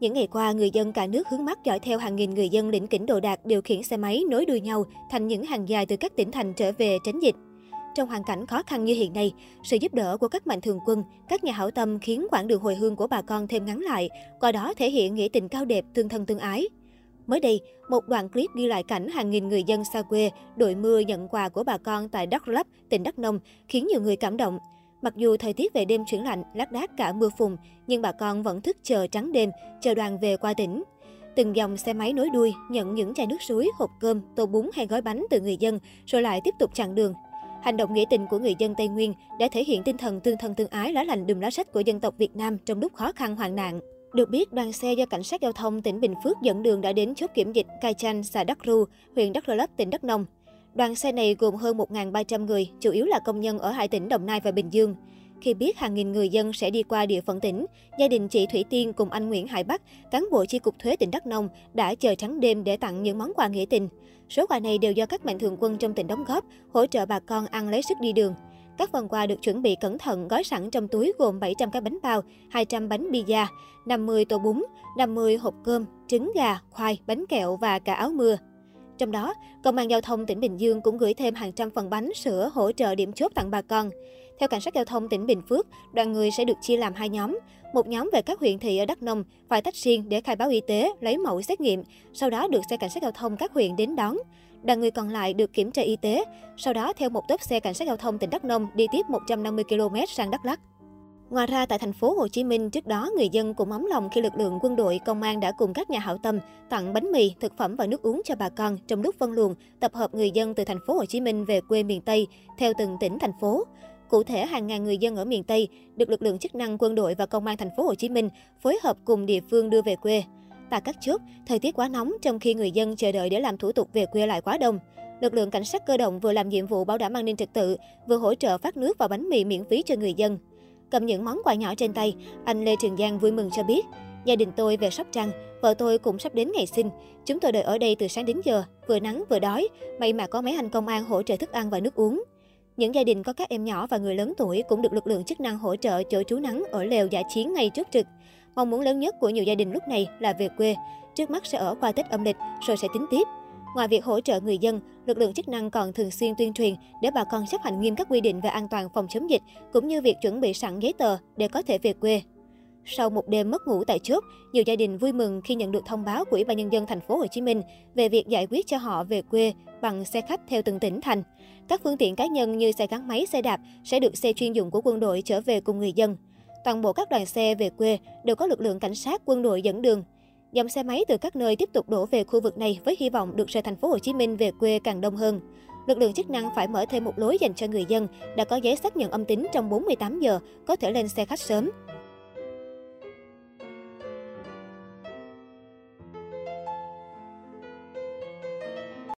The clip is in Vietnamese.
Những ngày qua, người dân cả nước hướng mắt dõi theo hàng nghìn người dân lĩnh kỉnh đồ đạc điều khiển xe máy nối đuôi nhau thành những hàng dài từ các tỉnh thành trở về tránh dịch. Trong hoàn cảnh khó khăn như hiện nay, sự giúp đỡ của các mạnh thường quân, các nhà hảo tâm khiến quãng đường hồi hương của bà con thêm ngắn lại, qua đó thể hiện nghĩa tình cao đẹp, tương thân tương ái. Mới đây, một đoạn clip ghi lại cảnh hàng nghìn người dân xa quê đội mưa nhận quà của bà con tại Đắk Lắk, tỉnh Đắk Nông, khiến nhiều người cảm động. Mặc dù thời tiết về đêm chuyển lạnh, lác đác cả mưa phùn, nhưng bà con vẫn thức chờ trắng đêm, chờ đoàn về qua tỉnh. Từng dòng xe máy nối đuôi nhận những chai nước suối, hộp cơm, tô bún hay gói bánh từ người dân, rồi lại tiếp tục chặng đường. Hành động nghĩa tình của người dân Tây Nguyên đã thể hiện tinh thần tương thân tương ái lá lành đùm lá sách của dân tộc Việt Nam trong lúc khó khăn hoạn nạn. Được biết, đoàn xe do cảnh sát giao thông tỉnh Bình Phước dẫn đường đã đến chốt kiểm dịch Cai Chanh, xã Đắc Ru, huyện Đắk Rơ Lấp, tỉnh Đắk Nông. Đoàn xe này gồm hơn 1.300 người, chủ yếu là công nhân ở hai tỉnh Đồng Nai và Bình Dương. Khi biết hàng nghìn người dân sẽ đi qua địa phận tỉnh, gia đình chị Thủy Tiên cùng anh Nguyễn Hải Bắc, cán bộ chi cục thuế tỉnh Đắk Nông đã chờ trắng đêm để tặng những món quà nghĩa tình. Số quà này đều do các mạnh thường quân trong tỉnh đóng góp, hỗ trợ bà con ăn lấy sức đi đường. Các phần quà được chuẩn bị cẩn thận gói sẵn trong túi gồm 700 cái bánh bao, 200 bánh pizza, 50 tô bún, 50 hộp cơm, trứng gà, khoai, bánh kẹo và cả áo mưa. Trong đó, Công an Giao thông tỉnh Bình Dương cũng gửi thêm hàng trăm phần bánh, sữa hỗ trợ điểm chốt tặng bà con. Theo Cảnh sát Giao thông tỉnh Bình Phước, đoàn người sẽ được chia làm hai nhóm. Một nhóm về các huyện thị ở Đắk Nông phải tách riêng để khai báo y tế, lấy mẫu xét nghiệm, sau đó được xe cảnh sát giao thông các huyện đến đón. Đoàn người còn lại được kiểm tra y tế, sau đó theo một tốp xe cảnh sát giao thông tỉnh Đắk Nông đi tiếp 150 km sang Đắk Lắk. Ngoài ra, tại thành phố Hồ Chí Minh, trước đó người dân cũng ấm lòng khi lực lượng quân đội, công an đã cùng các nhà hảo tâm tặng bánh mì, thực phẩm và nước uống cho bà con trong lúc phân luồng tập hợp người dân từ thành phố Hồ Chí Minh về quê miền Tây theo từng tỉnh thành phố. Cụ thể, hàng ngàn người dân ở miền Tây được lực lượng chức năng quân đội và công an thành phố Hồ Chí Minh phối hợp cùng địa phương đưa về quê. Tại các chốt, thời tiết quá nóng trong khi người dân chờ đợi để làm thủ tục về quê lại quá đông. Lực lượng cảnh sát cơ động vừa làm nhiệm vụ bảo đảm an ninh trật tự, vừa hỗ trợ phát nước và bánh mì miễn phí cho người dân. Cầm những món quà nhỏ trên tay, anh Lê Trường Giang vui mừng cho biết, gia đình tôi về Sóc Trăng, vợ tôi cũng sắp đến ngày sinh. Chúng tôi đợi ở đây từ sáng đến giờ, vừa nắng vừa đói, may mà có mấy anh công an hỗ trợ thức ăn và nước uống. Những gia đình có các em nhỏ và người lớn tuổi cũng được lực lượng chức năng hỗ trợ chỗ trú nắng ở lều giả chiến ngay trước trực. Mong muốn lớn nhất của nhiều gia đình lúc này là về quê. Trước mắt sẽ ở qua Tết âm lịch rồi sẽ tính tiếp. Ngoài việc hỗ trợ người dân, lực lượng chức năng còn thường xuyên tuyên truyền để bà con chấp hành nghiêm các quy định về an toàn phòng chống dịch, cũng như việc chuẩn bị sẵn giấy tờ để có thể về quê. Sau một đêm mất ngủ tại chốt, nhiều gia đình vui mừng khi nhận được thông báo của Ủy ban nhân dân thành phố Hồ Chí Minh về việc giải quyết cho họ về quê bằng xe khách theo từng tỉnh thành. Các phương tiện cá nhân như xe gắn máy, xe đạp sẽ được xe chuyên dụng của quân đội chở về cùng người dân. Toàn bộ các đoàn xe về quê đều có lực lượng cảnh sát, quân đội dẫn đường. Dòng xe máy từ các nơi tiếp tục đổ về khu vực này với hy vọng được rời thành phố Hồ Chí Minh về quê càng đông hơn. Lực lượng chức năng phải mở thêm một lối dành cho người dân đã có giấy xác nhận âm tính trong 48 giờ có thể lên xe khách sớm.